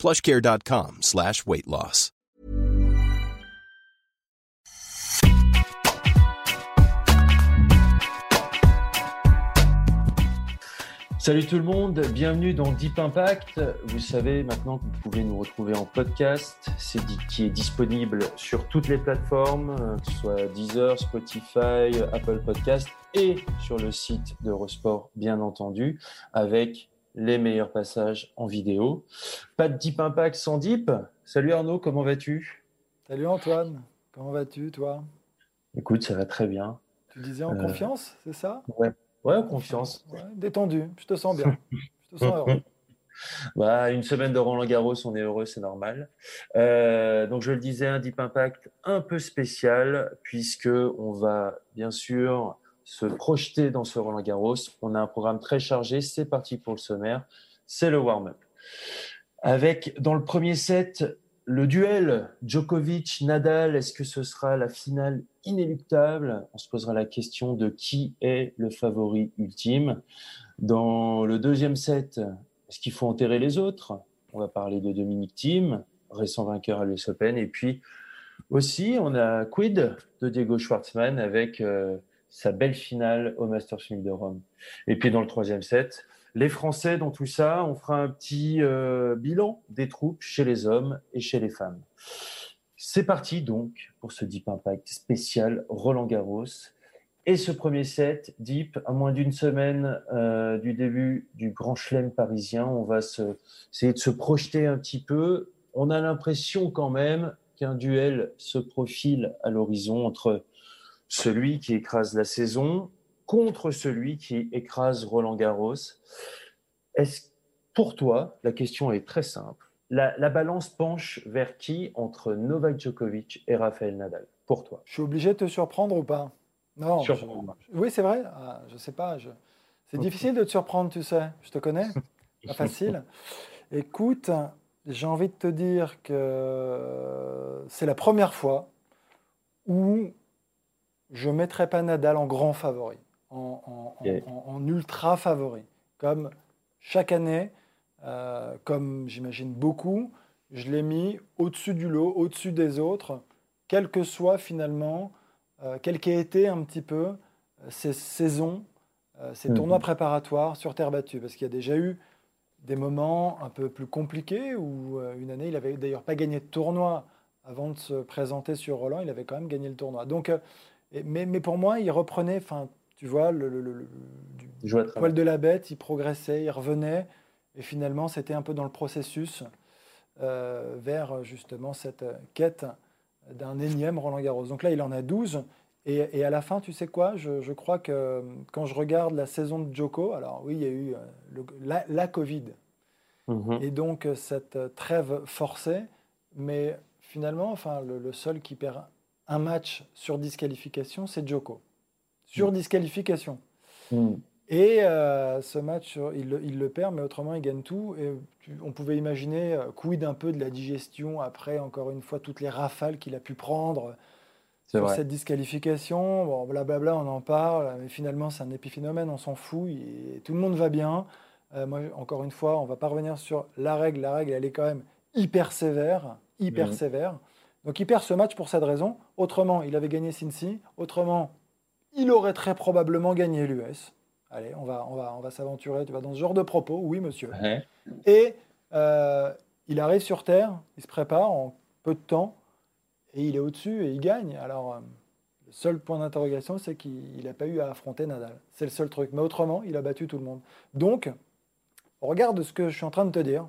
plushcare.com slash weight loss. Salut tout le monde, bienvenue dans Deep Impact. Vous savez maintenant que vous pouvez nous retrouver en podcast, c'est qui est disponible sur toutes les plateformes, euh, que ce soit Deezer, Spotify, Apple Podcast et sur le site d'Eurosport bien entendu, avec les meilleurs passages en vidéo. Pas de Deep Impact sans Deep. Salut Arnaud, comment vas-tu? Salut Antoine, comment vas-tu toi? Écoute, ça va très bien. Tu disais en Euh, confiance, c'est ça? Ouais, ouais en confiance. Ouais, Détendu, je te sens bien, je te sens heureux. Bah, une semaine de Roland Garros, on est heureux, c'est normal. Euh, donc je le disais, un Deep Impact un peu spécial puisque on va bien sûr se projeter dans ce Roland Garros. On a un programme très chargé. C'est parti pour le sommaire. C'est le warm-up. Avec dans le premier set le duel Djokovic-Nadal. Est-ce que ce sera la finale inéluctable? On se posera la question de qui est le favori ultime. Dans le deuxième set, est-ce qu'il faut enterrer les autres? On va parler de Dominique Thiem, récent vainqueur à l'US Open. Et puis aussi, on a Quid de Diego Schwartzmann avec euh, sa belle finale au Masters 1000 de Rome. Et puis dans le troisième set, les Français dans tout ça, on fera un petit euh, bilan des troupes chez les hommes et chez les femmes. C'est parti donc pour ce Deep Impact spécial Roland Garros. Et ce premier set, Deep, à moins d'une semaine euh, du début du Grand Chelem parisien, on va essayer de se projeter un petit peu. On a l'impression quand même qu'un duel se profile à l'horizon entre celui qui écrase la saison contre celui qui écrase Roland Garros. Est-ce pour toi, la question est très simple. La, la balance penche vers qui entre Novak Djokovic et Rafael Nadal? Pour toi. Je suis obligé de te surprendre ou pas? Non. je-. Oui, c'est vrai. Ah, je sais pas. je- C'est difficile de te surprendre, tu sais. Je te connais. Pas facile. Écoute, j'ai envie de te dire que c'est la première fois où je ne mettrai pas Nadal en grand favori, en, en- en- Ok. en- en ultra favori. Comme chaque année, euh, comme j'imagine beaucoup, je l'ai mis au-dessus du lot, au-dessus des autres, quel que soit finalement, euh, quel qu'ait été un petit peu euh, ces saisons, euh, ces Mhm. tournois préparatoires sur terre battue. Parce qu'il y a déjà eu des moments un peu plus compliqués où une année, il n'avait d'ailleurs pas gagné de tournoi avant de se présenter sur Roland, il avait quand même gagné le tournoi. Donc, et- mais, mais pour moi, il reprenait, enfin, tu vois, le, du poil de la bête, il progressait, il revenait, et finalement, c'était un peu dans le processus euh, vers justement cette quête d'un énième Roland Garros. Donc là, il en a 12. Et, et à la fin, tu sais quoi? Je, je crois que quand je regarde la saison de Joko, alors oui, il y a eu euh, le- la, la Covid, Mhm. et donc euh, cette trêve forcée, mais finalement, enfin, le, le seul qui perd un match sur disqualification, c'est Joko. Sur disqualification. Mhm. Et euh, ce match, il, le- il le perd, mais autrement, il gagne tout. Et tu- on pouvait imaginer, euh, quid un peu de la digestion après, encore une fois, toutes les rafales qu'il a pu prendre sur vrai. cette disqualification. Bon, blablabla, on en parle, mais finalement, c'est un épiphénomène, on s'en fout, et tout le monde va bien. Euh, moi, encore une fois, on va pas revenir sur la règle. La règle, elle est quand même hyper sévère, hyper Mhm. sévère. Donc, il perd ce match pour cette raison. Autrement, il avait gagné Cincy. Autrement, il aurait très probablement gagné l'US. Allez, on va, on va, on va s'aventurer. Tu vas dans ce genre de propos, oui, monsieur. Ouais. Et euh, il arrive sur Terre, il se prépare en peu de temps, et il est au-dessus et il gagne. Alors, euh, le seul point d'interrogation, c'est qu'il n'a pas eu à affronter Nadal. C'est le seul truc. Mais autrement, il a battu tout le monde. Donc, regarde ce que je suis en train de te dire.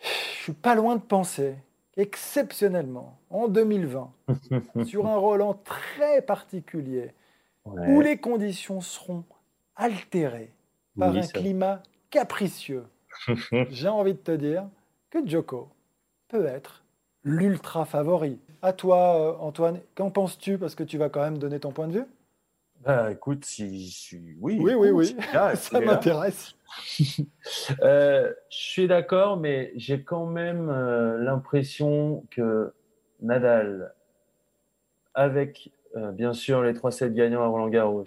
Je suis pas loin de penser qu'exceptionnellement, en 2020, sur un Roland très particulier, Ouais. où les conditions seront altérées par Oui, un ça- climat capricieux, j'ai envie de te dire que Joko peut être l'ultra favori. À toi, euh, Antoine, qu'en penses-tu? Parce que tu vas quand même donner ton point de vue. Bah, écoute, si, si oui, oui, oui, oui. ça m'intéresse. euh, je suis d'accord, mais j'ai quand même euh, l'impression que Nadal, avec euh, bien sûr les 3-7 gagnants à Roland Garros,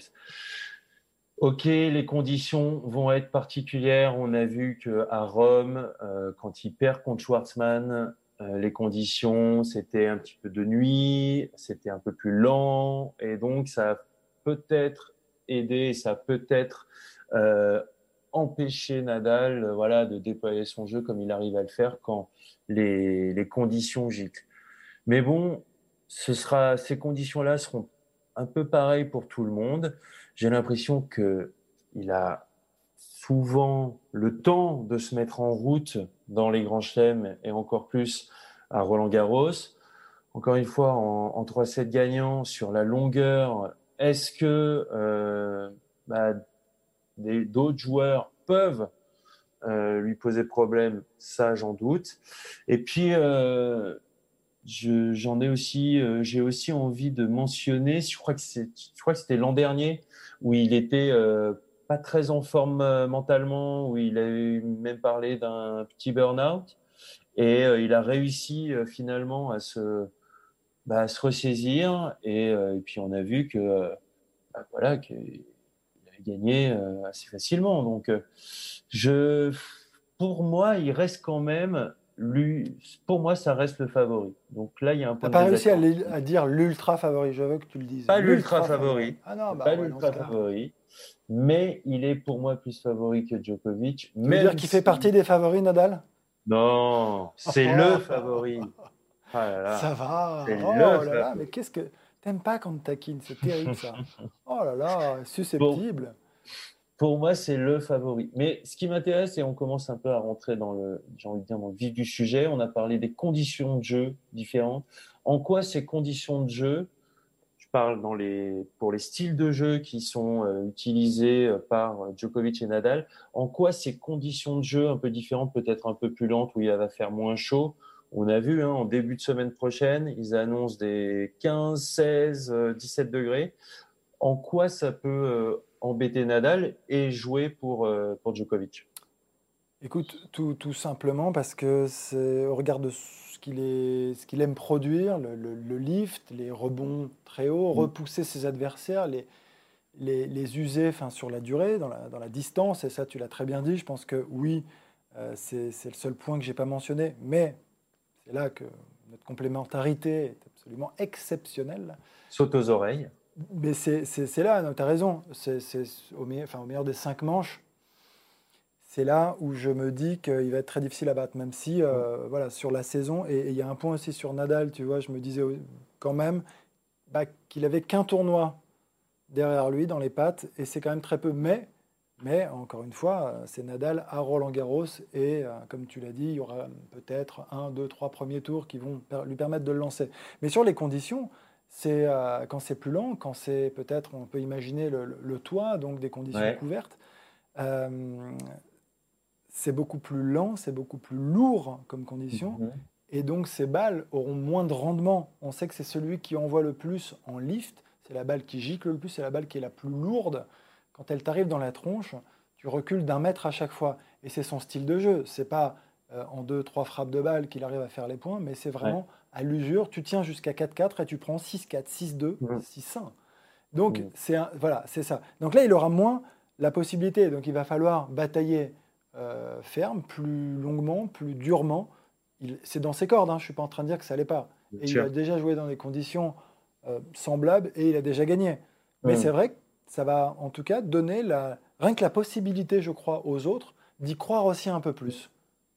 Ok, les conditions vont être particulières. On a vu que à Rome, quand il perd contre Schwartzmann, les conditions, c'était un petit peu de nuit, c'était un peu plus lent, et donc ça a peut-être aidé, ça peut-être euh, empêché Nadal, voilà, de déployer son jeu comme il arrive à le faire quand les, conditions giclent. Mais bon, ce sera, ces conditions-là seront un peu pareilles pour tout le monde j'ai l'impression que il a souvent le temps de se mettre en route dans les grands chelems et encore plus à Roland Garros. Encore une fois, en, 3-7 gagnants sur la longueur, est-ce que euh, bah, d'autres joueurs peuvent euh, lui poser problème? Ça, j'en doute. Et puis, euh, j'en ai aussi, euh, j'ai aussi envie de mentionner, je crois que c'était l'an dernier où il était euh, pas très en forme euh, mentalement, où il a même parlé d'un petit burn-out, et il a réussi finalement à se, bah, se ressaisir, et, et, puis on a vu que, bah, voilà, qu'il a gagné assez facilement. Donc, je, pour moi, il reste quand même lui, pour moi, ça reste le favori. Donc là, il y a un point. T'as pas réussi à, dire l'ultra favori. Je veux que tu le dises. Pas l'ultra favori. Ah non, bah pas l'ultra favori. Mais il est pour moi plus favori que Djokovic. Tu veux dire qu'il fait partie des favoris, Nadal? Non, c'est le favori. Ah ça va. Oh là là, mais qu'est-ce que t'aimes pas quand on taquine C'est terrible ça. oh là là, susceptible pour moi, c'est le favori. Mais ce qui m'intéresse, et on commence un peu à rentrer dans le, j'ai envie de dire, dans le vif du sujet, on a parlé des conditions de jeu différentes. En quoi ces conditions de jeu, je parle dans les, pour les styles de jeu qui sont euh, utilisés euh, par Djokovic et Nadal, en quoi ces conditions de jeu un peu différentes, peut-être un peu plus lentes, où il va faire moins chaud, on a vu hein, en début de semaine prochaine, ils annoncent des 15, 16, 17 degrés. En quoi ça peut euh, embêter Nadal et jouer pour, euh, pour Djokovic? Écoute, tout, tout, simplement parce que c'est au regard de ce qu'il qu'il aime produire, le, le, lift, les rebonds très hauts, mm. repousser ses adversaires, les, les, les user enfin, sur la durée, dans la, dans la, distance, et ça tu l'as très bien dit, je pense que oui, euh, c'est le seul point que j'ai pas mentionné, mais c'est là que notre complémentarité est absolument exceptionnelle. Saute aux oreilles. Mais c'est là, tu as raison. C'est au, meilleur, enfin, au meilleur des cinq manches, c'est là où je me dis qu'il va être très difficile à battre, même si, euh, voilà, sur la saison, et il y a un point aussi sur Nadal, tu vois, je me disais quand même bah, qu'il avait qu'un tournoi derrière lui dans les pattes, et c'est quand même très peu. Mais, mais encore une fois, c'est Nadal à Roland Garros, et euh, comme tu l'as dit, il y aura peut-être un, deux, trois premiers tours qui vont lui permettre de le lancer. Mais sur les conditions, c'est euh, quand c'est plus lent, quand c'est peut-être, on peut imaginer le, toit, donc des conditions couvertes. Euh, c'est beaucoup plus lent, c'est beaucoup plus lourd comme condition. Mhm. Et donc ces balles auront moins de rendement. On sait que c'est celui qui envoie le plus en lift. C'est la balle qui gicle le plus, c'est la balle qui est la plus lourde. Quand elle t'arrive dans la tronche, tu recules d'un mètre à chaque fois. Et c'est son style de jeu. C'est pas euh, en deux, trois frappes de balle qu'il arrive à faire les points, mais c'est vraiment à l'usure, tu tiens jusqu'à 4-4 et tu prends 6-4, 6-2, 6-1. Donc, c'est voilà, c'est ça. Donc là, il aura moins la possibilité. Donc, il va falloir batailler euh, ferme, plus longuement, plus durement. C'est dans ses cordes, hein, je ne suis pas en train de dire que ça n'allait pas. et il a déjà joué dans des conditions euh, semblables et il a déjà gagné. Mais c'est vrai que ça va en tout cas donner rien que la possibilité, je crois, aux autres d'y croire aussi un peu plus.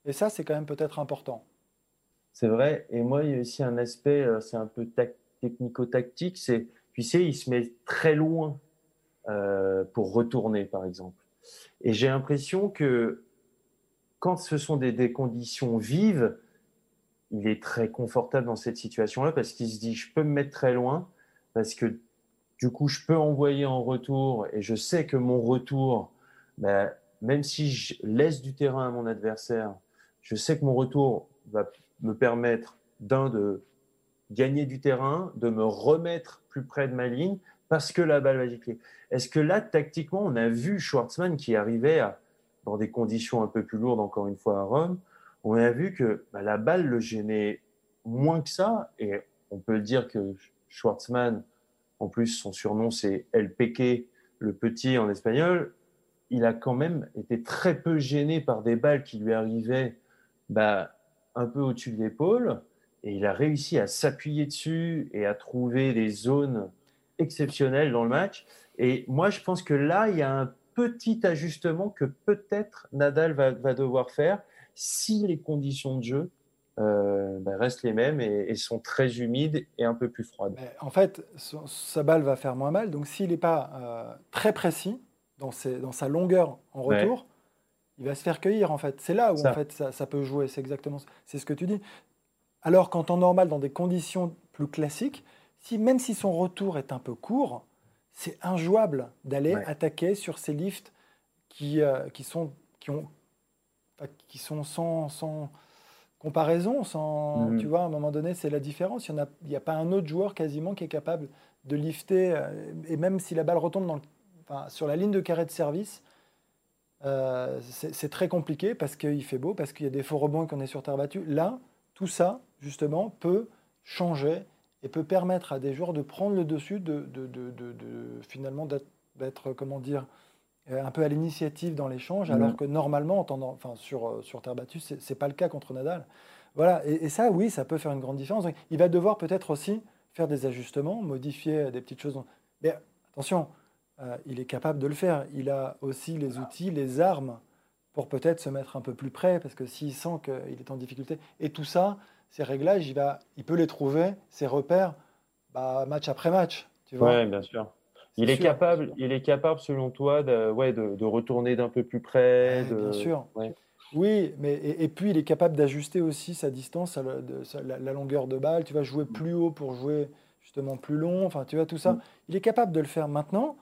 Et ça, c'est quand même peut-être important. C'est vrai. Et moi, il y a aussi un aspect, euh, c'est un peu technico-tactique. C'est, tu sais, il se met très loin euh, pour retourner, par exemple. Et j'ai l'impression que quand ce sont des, conditions vives, il est très confortable dans cette situation-là parce qu'il se dit, je peux me mettre très loin parce que du coup, je peux envoyer en retour et je sais que mon retour, ben, même si je laisse du terrain à mon adversaire, je sais que mon retour va me permettre d'un de gagner du terrain, de me remettre plus près de ma ligne parce que la balle va gicler. Est-ce que là, tactiquement, on a vu Schwartzmann qui arrivait à, dans des conditions un peu plus lourdes, encore une fois à Rome, on a vu que bah, la balle le gênait moins que ça. Et on peut dire que Schwartzmann, en plus, son surnom c'est El Peque, le petit en espagnol, il a quand même été très peu gêné par des balles qui lui arrivaient bah, un peu au-dessus de l'épaule. Et il a réussi à s'appuyer dessus et à trouver des zones exceptionnelles dans le match. Et moi, je pense que là, il y a un petit ajustement que peut-être Nadal va, devoir faire si les conditions de jeu euh, bah, restent les mêmes et, sont très humides et un peu plus froides. En fait, sa balle va faire moins mal. Donc, s'il n'est pas euh, très précis dans, dans, sa longueur en retour, il va se faire cueillir. En fait, c'est là où ça. en fait ça, ça peut jouer. C'est exactement, c'est ce que tu dis. Alors qu'en temps normal, dans des conditions plus classiques, si même si son retour est un peu court, c'est injouable d'aller attaquer sur ces lifts qui, euh, qui, sont, qui, ont, qui sont sans, sans comparaison. Sans, mhm. Tu vois, à un moment donné, c'est la différence. Il n'y a, a, pas un autre joueur quasiment qui est capable de lifter. Euh, et même si la balle retombe dans enfin, sur la ligne de carré de service, euh, c'est très compliqué parce qu'il fait beau, parce qu'il y a des faux rebonds qu'on est sur terre battue. Là, tout ça, justement, peut changer et peut permettre à des joueurs de prendre le dessus, de, de, de, de finalement d'être, comment dire, un peu à l'initiative dans l'échange, mm. alors que normalement, en enfin, sur, euh, sur terre battue, ce n'est pas le cas contre Nadal. Voilà, et, ça, oui, ça peut faire une grande différence. il va devoir peut-être aussi faire des ajustements, modifier des petites choses. Mais attention, euh, il est capable de le faire. Il a aussi les outils, les armes pour peut-être se mettre un peu plus près, parce que s'il sent qu'il est en difficulté, et tout ça, ces réglages, il, va, il peut les trouver, ces repères, bah, match après match. Oui, bien sûr. Il est, capable, il est capable, selon toi, de, ouais, de, retourner d'un peu plus près. de... Bien sûr. Oui, mais et, puis il est capable d'ajuster aussi sa distance, la, la, longueur de balle. Tu vas jouer plus haut pour jouer justement plus long. Enfin, tu vois tout ça. Mm. Il est capable de le faire maintenant.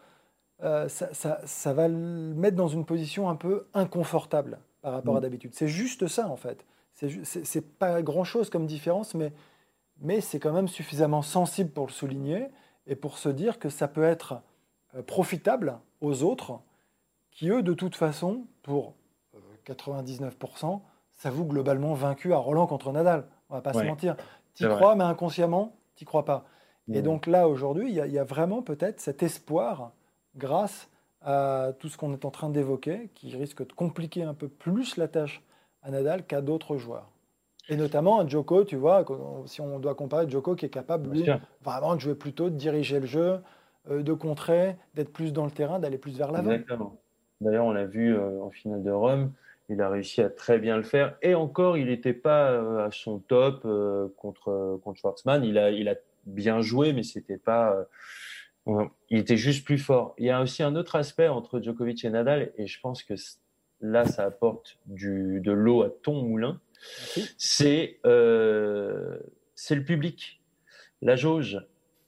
Euh, ça, va le mettre dans une position un peu inconfortable par rapport à mm. d'habitude. C'est juste ça, en fait. C'est pas grand-chose comme différence, mais, mais c'est quand même suffisamment sensible pour le souligner et pour se dire que ça peut être euh, profitable aux autres qui, eux, de toute façon, pour 99%, euh, s'avouent globalement vaincus à Roland contre Nadal. On va pas se mentir. Tu crois, mais inconsciemment, tu crois pas. Et mm. donc là, aujourd'hui, il y, y, a vraiment peut-être cet espoir grâce à tout ce qu'on est en train d'évoquer, qui risque de compliquer un peu plus la tâche à Nadal qu'à d'autres joueurs. Et notamment à Djoko, tu vois, si on doit comparer Djoko qui est capable lui, vraiment de jouer plus tôt, de diriger le jeu, euh, de contrer, d'être plus dans le terrain, d'aller plus vers l'avant. Exactement. D'ailleurs, on l'a vu euh, en finale de Rome, il a réussi à très bien le faire. Et encore, il n'était pas euh, à son top contre, contre Schwartzmann. Il a, il a bien joué, mais c'était pas il était juste plus fort. Il y a aussi un autre aspect entre Djokovic et Nadal, et je pense que là, ça apporte du, de l'eau à ton moulin. C'est euh, le public, la jauge.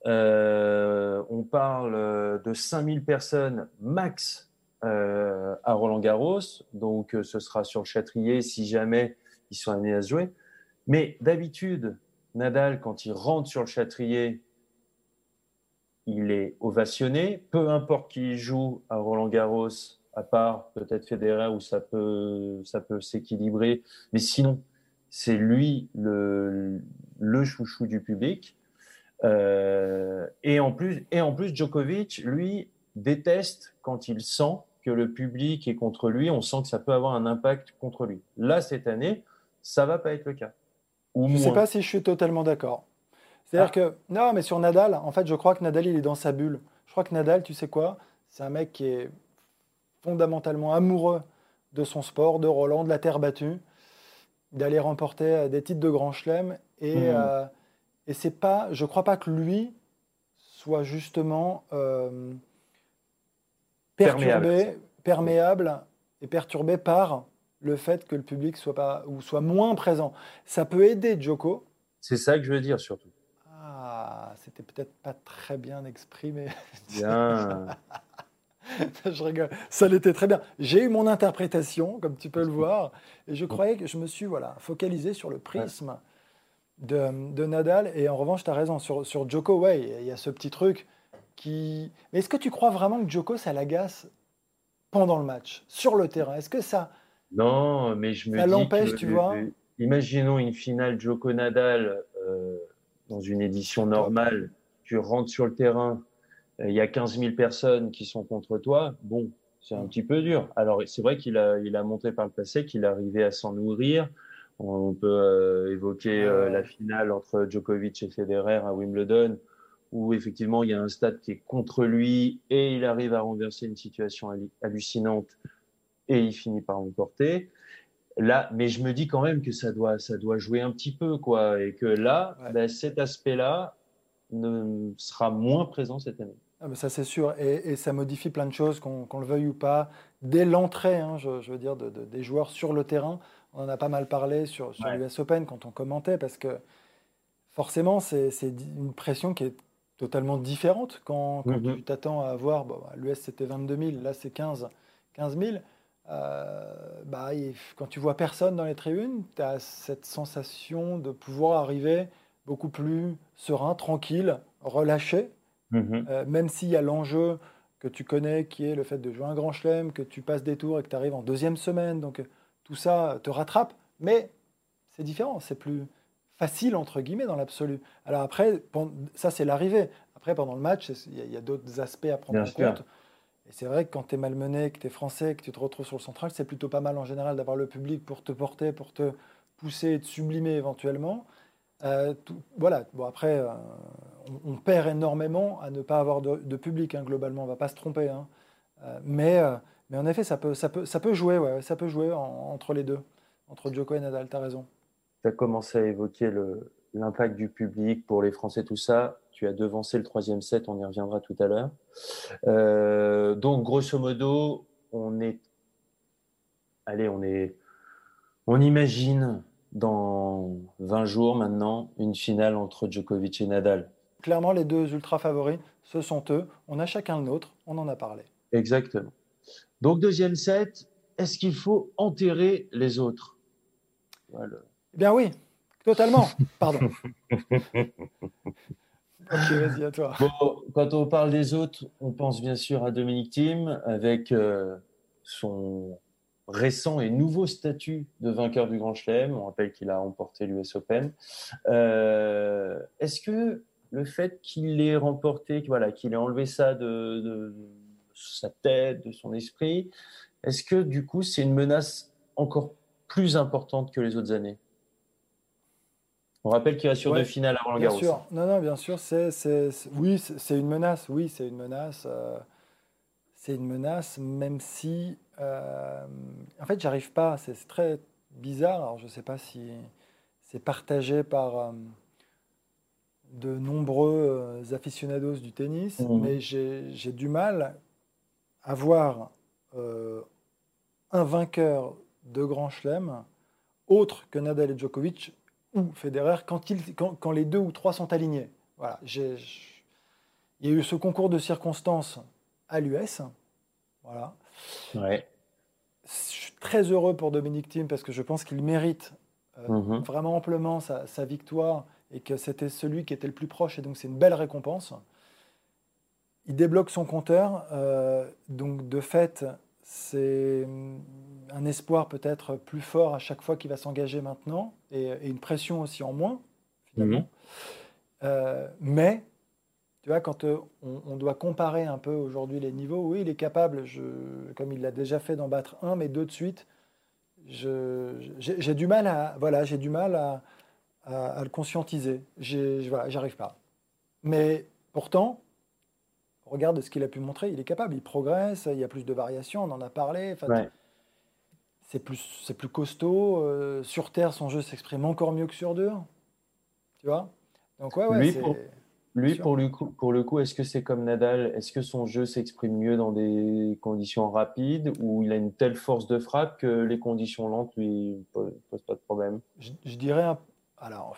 Euh, on parle de 5000 personnes max euh, à Roland Garros, donc ce sera sur le Châtrier si jamais ils sont amenés à se jouer. Mais d'habitude, Nadal, quand il rentre sur le Châtrier, il est ovationné, peu importe qui joue à Roland Garros, à part peut-être Federer où ça peut, ça peut s'équilibrer, mais sinon, c'est lui le, le chouchou du public. Euh, et, en plus, et en plus, Djokovic, lui, déteste quand il sent que le public est contre lui, on sent que ça peut avoir un impact contre lui. Là, cette année, ça va pas être le cas. je ne sais pas si je suis totalement d'accord. C'est-à-dire ah. que, non, mais sur Nadal, en fait, je crois que Nadal, il est dans sa bulle. Je crois que Nadal, tu sais quoi? C'est un mec qui est fondamentalement amoureux de son sport, de Roland, de la terre battue, d'aller remporter euh, des titres de Grand Chelem. Et, mmh. euh, et c'est pas, je crois pas que lui soit justement euh, perturbé, perméable. et perturbé par le fait que le public soit pas ou soit moins présent. Ça peut aider Joko. C'est ça que je veux dire surtout c'était peut-être pas très bien exprimé. Bien. je rigole. Ça l'était très bien. J'ai eu mon interprétation, comme tu peux le voir, et je croyais que je me suis voilà, focalisé sur le prisme de, Nadal. Et en revanche, tu as raison, sur, sur ouais, il y a ce petit truc qui. Mais est-ce que tu crois vraiment que Djoko, ça l'agace pendant le match, sur le terrain? Est-ce que ça. Non, mais je me ça l'empêche, tu vois? Imaginons une finale Djoko-Nadal euh, dans une édition normale. Tu rentres sur le terrain, il y a 15 000 personnes qui sont contre toi. Bon, c'est un petit peu dur. Alors, c'est vrai qu'il a, il a montré par le passé qu'il arrivait à s'en nourrir. On peut euh, évoquer la finale entre Djokovic et Federer à Wimbledon, où effectivement il y a un stade qui est contre lui et il arrive à renverser une situation hallucinante et il finit par l'emporter. Là, mais je me dis quand même que ça doit, ça doit jouer un petit peu, quoi, et que là, ben, cet aspect-là ne sera moins présent cette année. Ah, ça c'est sûr, et, ça modifie plein de choses, qu'on le veuille ou pas. Dès l'entrée, hein, je, veux dire, de, des joueurs sur le terrain, on en a pas mal parlé sur, sur l'US Open quand on commentait, parce que forcément, c'est une pression qui est totalement différente quand, mm-hmm. tu t'attends à avoir, bon, l'US c'était 22 000, là c'est 15, 15 000. bah, quand tu vois personne dans les tribunes, tu as cette sensation de pouvoir arriver beaucoup plus serein, tranquille, relâché, mm-hmm. euh, même s'il y a l'enjeu que tu connais qui est le fait de jouer un grand chelem, que tu passes des tours et que tu arrives en deuxième semaine, donc tout ça te rattrape, mais c'est différent, c'est plus, facile, entre guillemets, dans l'absolu. Alors après, ça, c'est l'arrivée. Après, pendant le match, il y a, d'autres aspects à prendre en compte. Et c'est vrai que quand tu es malmené, que tu es français, que tu te retrouves sur le central, c'est plutôt pas mal en général d'avoir le public pour te porter, pour te pousser et te sublimer éventuellement. Euh, voilà, bon après, euh, on, perd énormément à ne pas avoir de, public, hein, globalement, on va pas se tromper. Hein. Euh, mais, en effet, ça peut, jouer, ça peut jouer entre les deux, entre Djoko et Nadal, tu as raison tu as commencé à évoquer l'impact du public pour les Français, tout ça. Tu as devancé le troisième set, on y reviendra tout à l'heure. Donc, grosso modo, on est. Allez, on est. On imagine dans 20 jours maintenant une finale entre Djokovic et Nadal. Clairement, les deux ultra favoris, ce sont eux. On a chacun le nôtre, on en a parlé. Exactement. Donc, deuxième set, est-ce qu'il faut enterrer les autres? Voilà. Eh bien oui, totalement. Pardon. ok, vas-y, à toi. quand on parle des autres, on pense bien sûr à Dominique Thiem avec euh, son récent et nouveau statut de vainqueur du Grand Chelem. On rappelle qu'il a remporté l'US Open. Euh, est-ce que le fait qu'il ait remporté, voilà, qu'il ait enlevé ça de, de, sa tête, de son esprit, est-ce que du coup c'est une menace encore plus importante que les autres années? On rappelle qu'il va sur deux finales avant le Garros. Bien sûr. Non, non, bien sûr. C'est, oui, c'est une menace. Oui, c'est une menace. Euh, c'est une menace, même si. Euh, en fait, j'arrive pas. C'est très bizarre. Alors, je ne sais pas si c'est partagé par euh, de nombreux aficionados du tennis, mhm. mais j'ai du mal à voir un vainqueur de Grand Chelem autre que Nadal et Djokovic ou Federer quand, il, quand, les deux ou trois sont alignés. Voilà, il y a eu ce concours de circonstances à l'US. Voilà. Ouais. Très heureux pour Dominique Thiem parce que je pense qu'il mérite euh, mhm. vraiment amplement sa, victoire et que c'était celui qui était le plus proche et donc c'est une belle récompense. Il débloque son compteur, euh, donc de fait, c'est un espoir peut-être plus fort à chaque fois qu'il va s'engager maintenant et, une pression aussi en moins, finalement. Mhm. Euh, mais, tu vois, quand euh, on, doit comparer un peu aujourd'hui les niveaux, oui, il est capable, je, comme il l'a déjà fait, d'en battre un, mais deux de suite. J'ai du mal à, voilà, j'ai du mal à, à, le conscientiser. J'arrive pas. Mais pourtant, regarde ce qu'il a pu montrer, il est capable, il progresse, il y a plus de variations, on en a parlé. C'est plus, c'est plus costaud. Euh, sur terre, son jeu s'exprime encore mieux que sur dur. Tu vois? Donc ouais, ouais, lui, lui pour, le coup, pour le coup, est-ce que c'est comme Nadal? Est-ce que son jeu s'exprime mieux dans des conditions rapides où il a une telle force de frappe que les conditions lentes lui posent pas de problème? Je, je, dirais, alors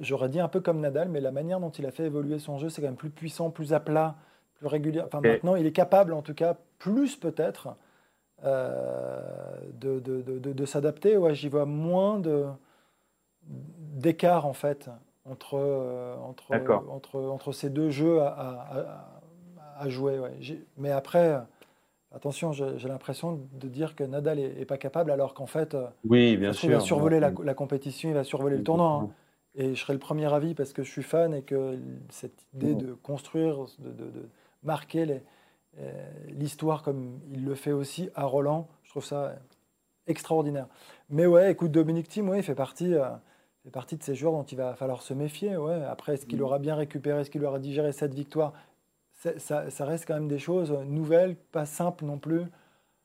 j'aurais dit un peu comme Nadal, mais la manière dont il a fait évoluer son jeu, c'est quand même plus puissant, plus à plat plus régulière. Enfin, maintenant, il est capable, en tout cas, plus peut-être, euh, de, de, de, de s'adapter. Ouais, j'y vois moins de, d'écart en fait entre, entre, entre, entre, ces deux jeux à, à, jouer. Mais après, attention, j'ai l'impression de dire que Nadal est, pas capable alors qu'en fait, oui, bien sûr, il va survoler la, compétition, il va survoler le tournoi. Hein. Et je serai le premier avis parce que je suis fan et que cette idée de construire, de, de, marquer l'histoire comme il le fait aussi à Roland, je trouve ça extraordinaire. Mais ouais, écoute, Dominique Thiem, ouais, il fait partie, euh, fait partie de ces joueurs dont il va falloir se méfier. Ouais. Après, est-ce qu'il aura bien récupéré, est-ce qu'il aura digéré cette victoire? Ça, ça, reste quand même des choses nouvelles, pas simples non plus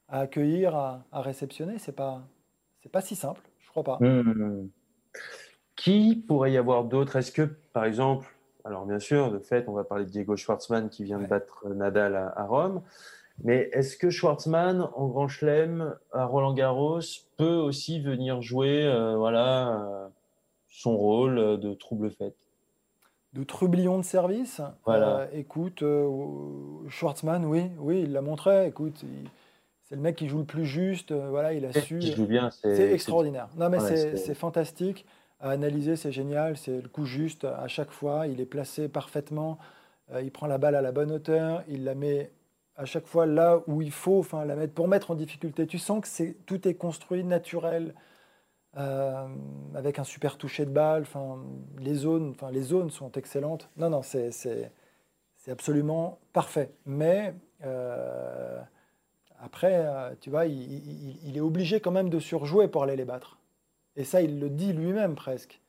à accueillir, à, réceptionner. C'est pas, c'est pas si simple, je crois pas. Mmh. Qui pourrait y avoir d'autres? Est-ce que, par exemple, alors bien sûr, de fait, on va parler de Diego Schwartzmann qui vient de battre Nadal à, Rome, mais est-ce que Schwartzmann, en Grand Chelem, à Roland Garros, peut aussi venir jouer euh, voilà, euh, son rôle de trouble fête De trublion de service Voilà. Euh, écoute, Schwartzmann, oui, oui, il l'a montré. Écoute, c'est le mec qui joue le plus juste. voilà, il a su. Il joue bien. C'est extraordinaire. Non, mais c'est fantastique à analyser, c'est génial, c'est le coup juste à chaque fois, il est placé parfaitement, euh, il prend la balle à la bonne hauteur, il la met à chaque fois là où il faut, enfin la mettre pour mettre en difficulté. Tu sens que c'est tout est construit naturel, euh, avec un super toucher de balle. Enfin les zones, enfin les zones sont excellentes. Non non c'est c'est absolument parfait. Mais euh, après, tu vois, il, est obligé quand même de surjouer pour aller les battre. Et ça, il le dit lui-même presque.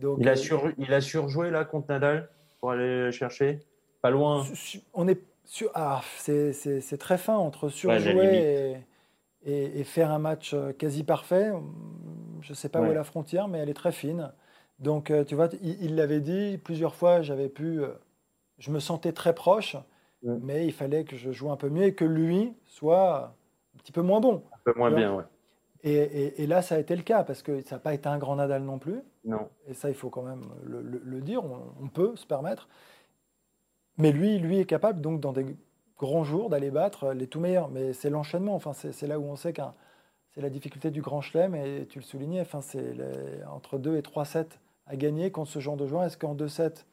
Donc, il, a euh, sur, il a surjoué là contre Nadal pour aller chercher? Pas loin On est sur. Ah, c'est très fin entre surjouer et, et, faire un match euh, quasi parfait. Je ne sais pas où est la frontière, mais elle est très fine. Donc, euh, tu vois, il l'avait dit plusieurs fois, j'avais pu. Je me sentais très proche, mais il fallait que je joue un peu mieux et que lui soit un petit peu moins bon. Un peu moins bien, ouais. Et, là, ça a été le cas, parce que ça n'a pas été un grand Nadal non plus. Non. Et ça, il faut quand même le, dire, on, peut se permettre. Mais lui, lui est capable, donc, dans des grands jours, d'aller battre les tout meilleurs. Mais c'est l'enchaînement, enfin, c'est là où on sait que c'est la difficulté du grand chelem, et tu le soulignais, enfin, c'est entre 2 et 3 sets à gagner contre ce genre de joueur. Est-ce qu'en 2 sets,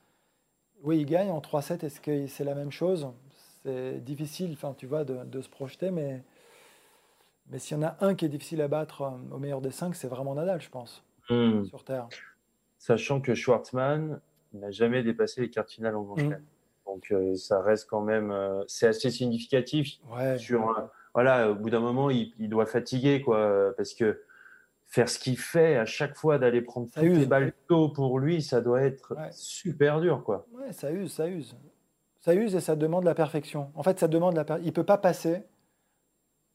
oui, il gagne, en 3 sets, est-ce que c'est la même chose? C'est difficile, enfin, tu vois, de, de se projeter, mais mais s'il y en a un qui est difficile à battre euh, au meilleur des cinq, c'est vraiment Nadal, je pense, hmm. sur Terre. Sachant que Schwartzmann n'a jamais dépassé les quarts finales en Grand hmm. Donc euh, ça reste quand même, euh, c'est assez significatif. sur, voilà, au bout d'un moment, il, doit fatiguer, quoi, parce que faire ce qu'il fait à chaque fois d'aller prendre toutes les balles tôt pour lui, ça doit être super dur, quoi. Ouais, ça use, ça use. Ça use et ça demande la perfection. En fait, ça demande la Il peut pas passer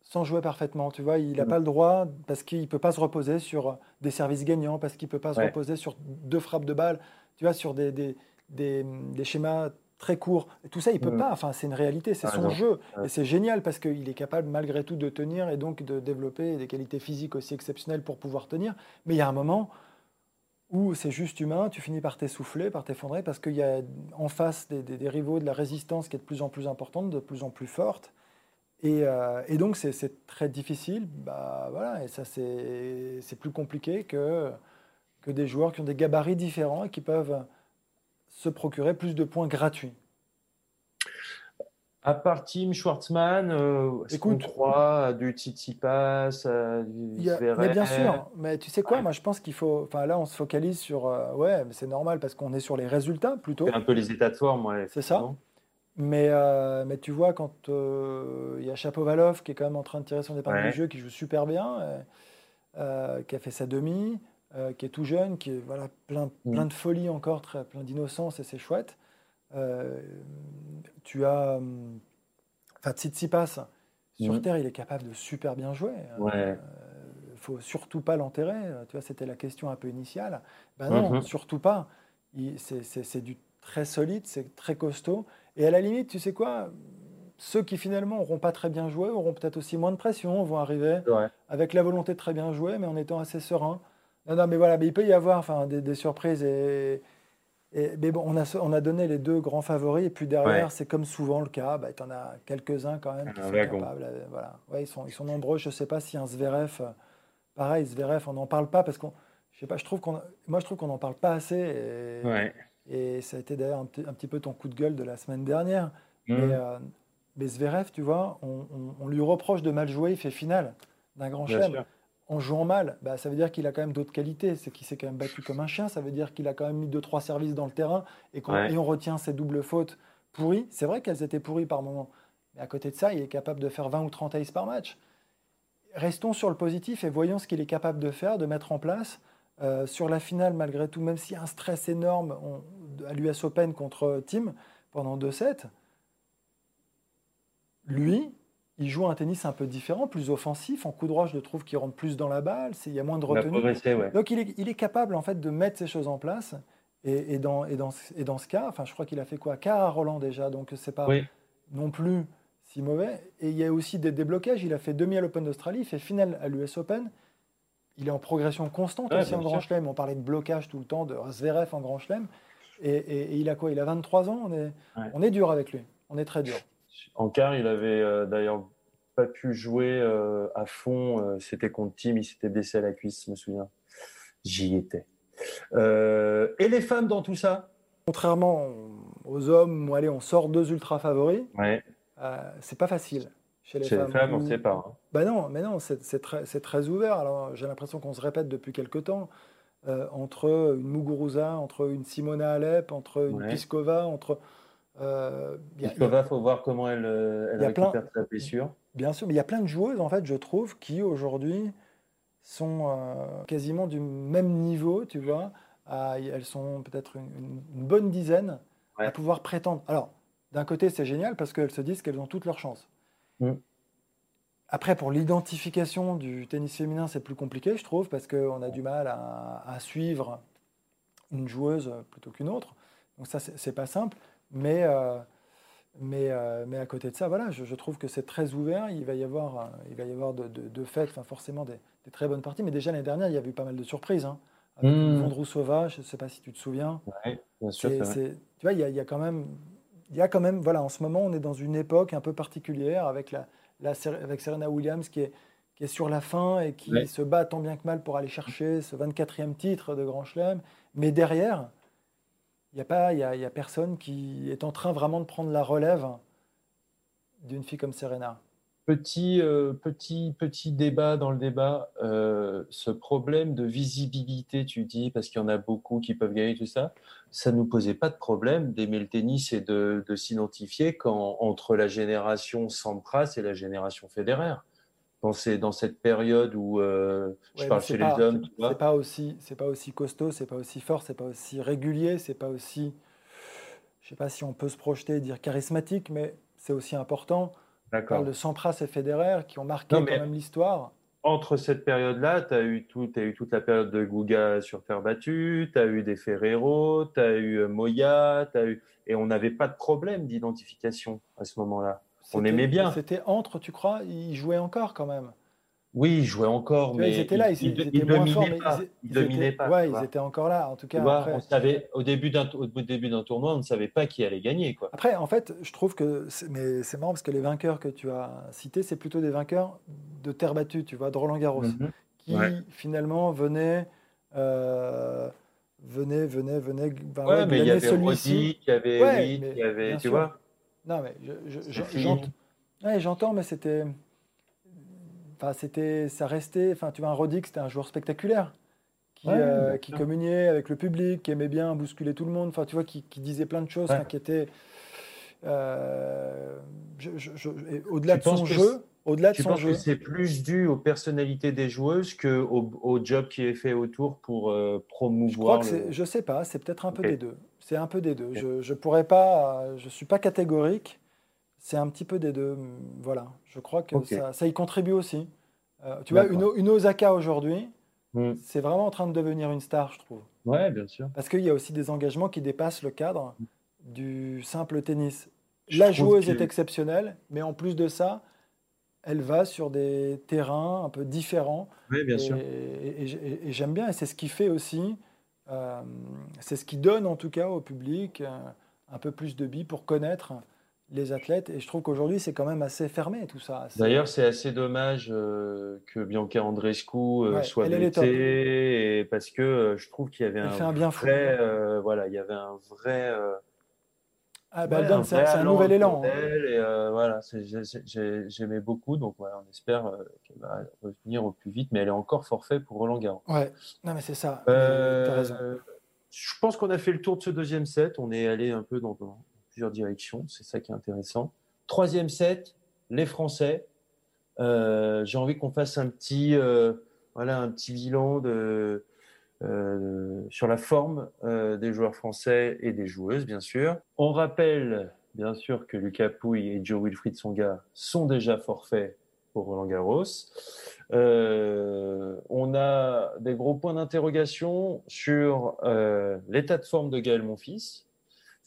sans jouer parfaitement. Tu vois, il n'a mm. pas le droit parce qu'il ne peut pas se reposer sur des services gagnants, parce qu'il ne peut pas se reposer sur deux frappes de balle, tu vois, sur des, des, des, schémas très courts. Et tout ça, il ne peut mm. pas. Enfin, c'est une réalité, c'est son jeu. Et c'est génial parce qu'il est capable malgré tout de tenir et donc de développer des qualités physiques aussi exceptionnelles pour pouvoir tenir. Mais il y a un moment où c'est juste humain, tu finis par t'essouffler, par t'effondrer, parce qu'il y a en face des, des, rivaux de la résistance qui est de plus en plus importante, de plus en plus forte. Euh, et, donc, c'est très difficile. Bah, voilà, et ça, c'est plus compliqué que, que des joueurs qui ont des gabarits différents et qui peuvent se procurer plus de points gratuits. À part Tim Schwartzmann, euh, Écoute, on croit du Tsitsipas, du Zverev Mais bien sûr, mais tu sais quoi, moi je pense qu'il faut. Enfin là, on se focalise sur. Euh, ouais, mais c'est normal parce qu'on est sur les résultats plutôt. Un peu les états de forme, ouais. C'est ça. Mais, euh, mais tu vois, quand euh, il y a Chapovalov qui est quand même en train de tirer son épingle du jeu, qui joue super bien, euh, qui a fait sa demi, qui est tout jeune, qui est voilà, plein, mm. plein de folie encore, très, plein d'innocence, et c'est chouette. tu as. Enfin, Tsitsipas, sur mm. Terre, il est capable de super bien jouer. Il ne faut surtout pas l'enterrer. Tu vois, c'était la question un peu initiale. Ben non, mm-hmm. surtout pas. C'est du très solide, c'est très costaud. Et à la limite, tu sais quoi Ceux qui finalement n'auront pas très bien joué auront peut-être aussi moins de pression, vont arriver avec la volonté de très bien jouer, mais en étant assez serein. Non, non, mais voilà, mais il peut y avoir enfin, des, surprises. Et, mais bon, on a, on a donné les deux grands favoris, et puis derrière, c'est comme souvent le cas, bah, tu en as quelques-uns quand même qui sont capables. Euh, voilà. Ouais, ils, sont, ils sont nombreux. Je ne sais pas si un Zverev, pareil, Zverev, on n'en parle pas parce qu'on je sais pas, je trouve qu'on, moi je trouve qu'on n'en parle pas assez. Et, Ouais. et ça a été d'ailleurs un, petit- un petit peu ton coup de gueule de la semaine dernière. Mhm. Mais, euh, mais Zverev, tu vois, on, on- on lui reproche de mal jouer, il fait finale d'un grand chelem. En jouant mal, bah, ça veut dire qu'il a quand même d'autres qualités. C'est qu'il s'est quand même battu comme un chien. Ça veut dire qu'il a quand même mis deux, trois services dans le terrain et, qu'on- Ouais. et on retient ses doubles fautes pourries. C'est vrai qu'elles étaient pourries par moment. Mais à côté de ça, il est capable de faire 20 ou 30 aces par match. Restons sur le positif et voyons ce qu'il est capable de faire, de mettre en place. Euh, sur la finale, malgré tout, même s'il y a un stress énorme on- à l'US Open contre Tim pendant 2-7, lui, il joue un tennis un peu différent, plus offensif. En coup droit, je le trouve qu'il rentre plus dans la balle, il y a moins de retenue. ouais. Donc il est, il est capable en fait de mettre ces choses en place. Et, et dans, et, dans, ce- et dans ce cas, enfin, je crois qu'il a fait quoi? Quart à Roland déjà, donc c'est pas Oui. non plus si mauvais. Et il y a aussi des déblocages. Il a fait demi à l'Open d'Australie, il fait finale à l'US Open. Il est en progression constante Ouais, aussi en. Grand Chelem. On parlait de blocage tout le temps, de Zverev en Grand Chelem. Et, il a quoi? Il a 23 ans? On est, Ouais. on est dur avec lui. On est très dur. En quart, il avait euh, d'ailleurs pas pu jouer euh, à fond. euh, C'était contre Tim, il s'était blessé à la cuisse, je me souviens. J'y étais. Et les femmes dans tout ça? Contrairement aux hommes, allez, on sort deux ultra favoris. Ouais. c'est pas facile chez les Chez femmes. les femmes, on ne sait pas. hein. Bah non, mais non, c'est très, ouvert. Alors j'ai l'impression qu'on se répète depuis quelque temps euh, entre une Muguruza, entre une Simona Alep, entre une Ouais. Piskova, entre euh, il faut voir comment elle, euh, elle a plein- récupère sa blessure. bien sûr, mais il y a plein de joueuses en fait, je trouve, qui aujourd'hui sont euh, quasiment du même niveau, tu vois. à- elles sont peut-être une, bonne dizaine à pouvoir prétendre. Alors d'un côté, c'est génial parce qu'elles se disent qu'elles ont toutes leurs chances. Mm. Après, pour l'identification du tennis féminin, c'est plus compliqué, je trouve, parce qu'on a du mal à, à suivre une joueuse plutôt qu'une autre. Donc ça, c'est pas simple. Mais, euh, mais, euh, mais à côté de ça, voilà, je, je trouve que c'est très ouvert. Il va y avoir, euh, il va y avoir de, de, de fait, enfin, forcément des, des très bonnes parties. Mais déjà l'année dernière, il y avait eu pas mal de surprises. Hein, avec Mm. Vondrousova, je ne sais pas si tu te souviens. Ouais, bien sûr. C'est- c'est tu vois, il y a, il y a quand même, il y a quand même, voilà, en ce moment, on est dans une époque un peu particulière avec la, avec Serena Williams qui est, qui est sur la fin et qui Ouais. se bat tant bien que mal pour aller chercher ce 24e titre de Grand Chelem. Mais derrière, il n'y a y a, y a personne qui est en train vraiment de prendre la relève d'une fille comme Serena. Petit, euh, petit, petit débat dans le débat. euh, ce problème de visibilité, tu dis, parce qu'il y en a beaucoup qui peuvent gagner tout ça, ça ne nous posait pas de problème d'aimer le tennis et de, de s'identifier quand, entre la génération Sampras et la génération Federer. Dans, ces- dans cette période où euh, je Ouais, parle chez pas- les hommes, tu C'est pas aussi, c'est pas aussi costaud, c'est pas aussi fort, c'est pas aussi régulier, c'est pas aussi, je sais pas si on peut se projeter et dire charismatique, mais c'est aussi important. On D'accord. parle de Sampras et Federer qui ont marqué Non, quand même l'histoire. Entre cette période-là, tu as eu, tout, t'as eu toute la période de Guga sur terre battue, tu as eu des Ferrero, tu as eu euh, Moya, t'as eu... et on n'avait pas de problème d'identification à ce moment-là. On C'était- aimait bien. C'était entre, tu crois, ils jouaient encore quand même. Oui, ils jouaient encore, mais ils étaient là, ils, ils, ils ils étaient moins forts, dominaient mais pas. ils, dominaient étaient, pas. ouais, ils étaient encore là. En tout cas, vois, après, on savait, au début d'un au début d'un tournoi, on ne savait pas qui allait gagner. Quoi. Après, en fait, je trouve que c'est, mais c'est marrant parce que les vainqueurs que tu as cités, c'est plutôt des vainqueurs de terre battue, tu vois, de Roland Garros, Mhm. qui Ouais. finalement venaient, euh, venaient, venaient, venaient, ben Ouais, ouais, mais il y avait celui-ci. Il y avait Ouais, mais il y avait, tu sûr. vois. Non, mais je, je- je- j'entends, ouais, j'entends, mais c'était, enfin, c'était, ça restait, enfin, tu vois, un Roddick, c'était un joueur spectaculaire. Qui, Ouais, euh, qui communiait avec le public, qui aimait bien bousculer tout le monde, enfin tu vois, qui, qui disait plein de choses, Ouais. qui était euh, je- je- je- et au-delà de son jeu, au-delà de Tu son penses jeu. que c'est plus dû aux personnalités des joueuses qu'au au job qui est fait autour pour euh, Je promouvoir le... je sais pas, c'est peut-être un peu des deux. C'est un peu des deux. Je, je pourrais pas, je suis pas catégorique. C'est un petit peu des deux. Voilà, je crois que ça, ça y contribue aussi. Euh, tu vois, une, Osaka aujourd'hui, Hmm. c'est vraiment en train de devenir une star, je trouve. Ouais, bien sûr. Parce qu'il y a aussi des engagements qui dépassent le cadre du simple tennis. Je La joueuse que- est exceptionnelle, mais en plus de ça, elle va sur des terrains un peu différents. Oui, bien et, sûr. et- et- et- et j'aime bien, et c'est ce qui fait aussi, euh, c'est ce qui donne en tout cas au public euh, un peu plus de billes pour connaître les athlètes. Et je trouve qu'aujourd'hui, c'est quand même assez fermé tout ça. D'ailleurs, c'est assez dommage euh, que Bianca Andrescu euh, soit blessée, parce que je trouve qu'il y avait un, un, bien vrai, voilà, il y avait un vrai. Ah, bah, ouais, c'est un, nouvel élan. Hein. Et voilà, j'aimais beaucoup, donc voilà, on espère qu'elle va revenir au plus vite, mais elle est encore forfait pour Roland Garros. Ouais, non mais c'est ça. Raison. Je pense qu'on a fait le tour de ce deuxième set. On est allé un peu dans, plusieurs directions. C'est ça qui est intéressant. Troisième set, les Français. Euh, j'ai envie qu'on fasse un petit, euh, voilà, un petit bilan de, euh, sur la forme des joueurs français et des joueuses, bien sûr. On rappelle, bien sûr, que Lucas Pouille et Joe Wilfried Songa sont déjà forfaits pour Roland Garros. on a des gros points d'interrogation sur l'état de forme de Gaël Monfils,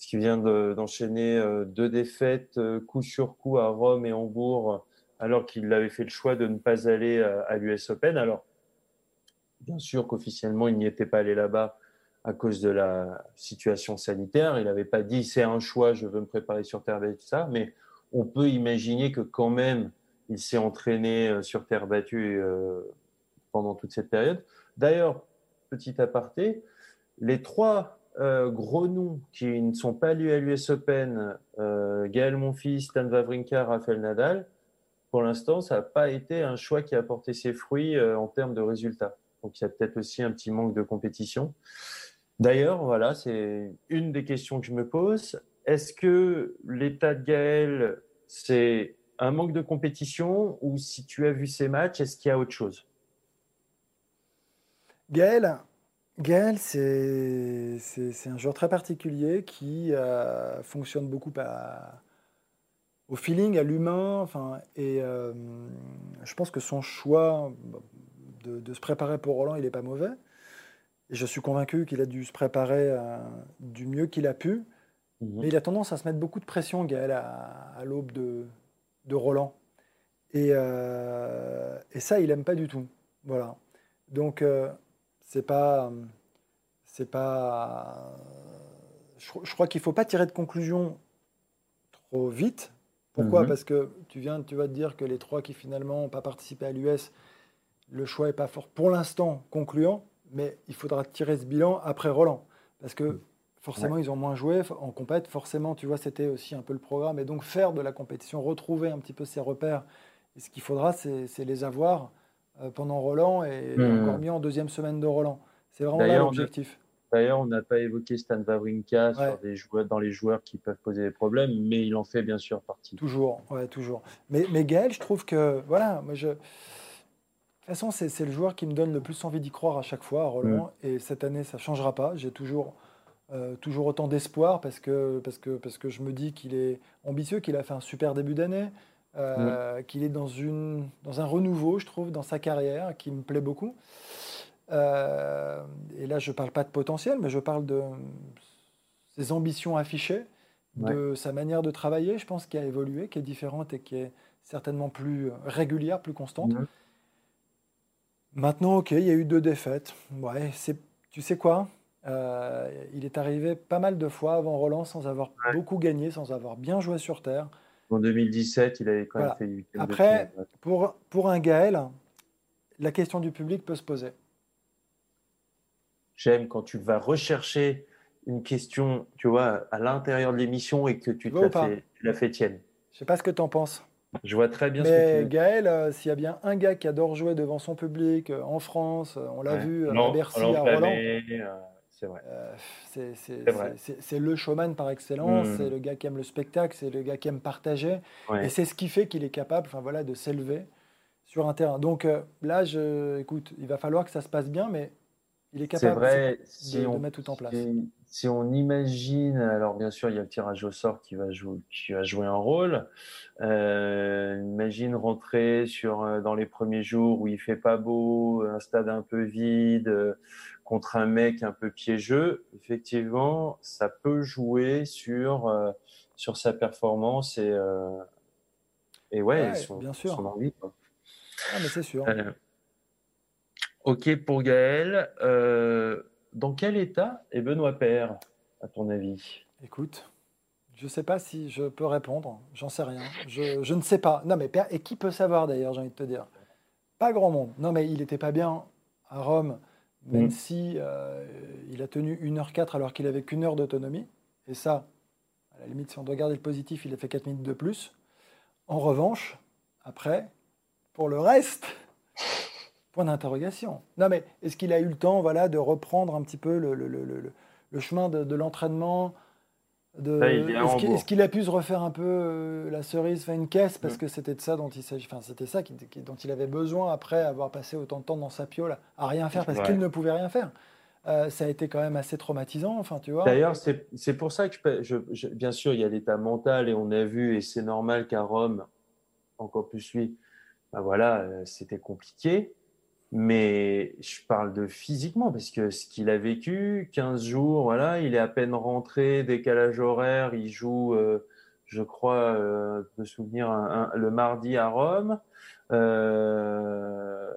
qui vient d'enchaîner euh, deux défaites euh, coup sur coup à Rome et Hambourg, alors qu'il avait fait le choix de ne pas aller à, l'US Open. Alors, bien sûr qu'officiellement, il n'y était pas allé là-bas à cause de la situation sanitaire. Il n'avait pas dit c'est un choix, je veux me préparer sur terre battue, ça. Mais on peut imaginer que quand même, il s'est entraîné euh, sur terre battue pendant toute cette période. D'ailleurs, petit aparté, les trois euh, gros noms qui ne sont pas liés à l'US Open, euh, Gaël Monfils, Stan Wawrinka, Rafael Nadal, pour l'instant, ça n'a pas été un choix qui a porté ses fruits euh, en termes de résultats. Donc il y a peut-être aussi un petit manque de compétition. D'ailleurs, voilà, c'est une des questions que je me pose. Est-ce que l'état de Gaël, c'est un manque de compétition ou si tu as vu ces matchs, est-ce qu'il y a autre chose? Gaël, Gaël, c'est un joueur très particulier qui euh, fonctionne beaucoup au feeling, à l'humain. Enfin, et euh, je pense que son choix de, se préparer pour Roland, il n'est pas mauvais. Et je suis convaincu qu'il a dû se préparer euh, du mieux qu'il a pu. Mhm. Mais il a tendance à se mettre beaucoup de pression, Gaël, à, l'aube de, Roland. Et, et, ça, il n'aime pas du tout. Voilà. Donc c'est pas. C'est pas. Je, crois qu'il ne faut pas tirer de conclusion trop vite. Pourquoi? Mhm. Parce que tu viens, tu vas te dire que les trois qui finalement n'ont pas participé à l'US, le choix n'est pas fort pour l'instant concluant, mais il faudra tirer ce bilan après Roland. Parce que forcément, ils ont moins joué en compète. Forcément, tu vois, c'était aussi un peu le programme. Et donc, faire de la compétition, retrouver un petit peu ses repères. Et ce qu'il faudra, c'est les avoir euh, pendant Roland et hmm. encore mieux en deuxième semaine de Roland. C'est vraiment là l'objectif. D'ailleurs, on n'a pas évoqué Stan Wawrinka dans les joueurs qui peuvent poser des problèmes, mais il en fait bien sûr partie. Toujours, ouais, toujours. Mais, mais Gaël, je trouve que, voilà, moi je... Toute façon, c'est le joueur qui me donne le plus envie d'y croire à chaque fois, Roland. Hmm. Et cette année, ça ne changera pas. J'ai toujours, euh, toujours autant d'espoir parce que, parce, que, parce que je me dis qu'il est ambitieux, qu'il a fait un super début d'année. Euh, qu'il est dans, une, dans un renouveau, je trouve, dans sa carrière, qui me plaît beaucoup. Euh, et là, je ne parle pas de potentiel, mais je parle de ses ambitions affichées, de sa manière de travailler, je pense, qui a évolué, qui est différente et qui est certainement plus régulière, plus constante. Maintenant, ok, il y a eu deux défaites. Ouais, tu sais quoi euh, Il est arrivé pas mal de fois avant Roland sans avoir beaucoup gagné, sans avoir bien joué sur terre. En 2017, il avait quand même fait. Après, pour, pour un Gaël, la question du public peut se poser. J'aime quand tu vas rechercher une question, tu vois, à l'intérieur de l'émission et que tu, la fais, la fais tienne. Je sais pas ce que tu en penses. Je vois très bien Mais ce que tu. Gaël, euh, s'il y a bien un gars qui adore jouer devant son public euh, en France, euh, on l'a vu à Bercy, à Roland. C'est vrai. c'est le showman par excellence, hmm. c'est le gars qui aime le spectacle, c'est le gars qui aime partager. Et c'est ce qui fait qu'il est capable voilà, de s'élever sur un terrain. Donc là, je, écoute, il va falloir que ça se passe bien, mais il est capable de, on, mettre tout en place. Si, on imagine, alors bien sûr, il y a le tirage au sort qui va jouer, qui va jouer un rôle. Euh, imagine rentrer sur, euh, dans les premiers jours où il fait pas beau, un stade un peu vide contre un mec un peu piégeux, effectivement, ça peut jouer sur, euh, sur sa performance et, euh, et ouais, son, bien sûr. son envie. Quoi. Ah, mais c'est sûr. Euh, ok pour Gaël. Dans quel état est Benoît Père, à ton avis? Écoute, Je ne sais pas si je peux répondre, j'en sais rien. Je, je, ne sais pas. Non, mais et qui peut savoir d'ailleurs, j'ai envie de te dire? Pas grand monde. Non, mais il n'était pas bien à Rome, même mm. si euh, il a tenu 1h04 alors qu'il avait qu'une heure d'autonomie. Et ça, à la limite, si on doit garder le positif, il a fait 4 minutes de plus. En revanche, après, pour le reste, point d'interrogation. Non, mais est-ce qu'il a eu le temps voilà, de reprendre un petit peu le, le, le, le chemin de, de l'entraînement est-ce qu'il a pu se refaire un peu euh, la cerise, faire une caisse, parce mm. que c'était de ça dont il s'agit. Enfin, c'était ça dont il avait besoin après avoir passé autant de temps dans sa piole à rien faire parce qu'il ne pouvait rien faire. Euh, ça a été quand même assez traumatisant, enfin, tu vois. D'ailleurs, c'est pour ça que, je, bien sûr, il y a l'état mental et on a vu, et c'est normal qu'à Rome, encore plus lui, ben voilà, euh, c'était compliqué. Mais je parle de physiquement, parce que ce qu'il a vécu, 15 jours, voilà, il est à peine rentré, décalage horaire, il joue, euh, je crois, euh, de souvenir, le mardi à Rome. Euh,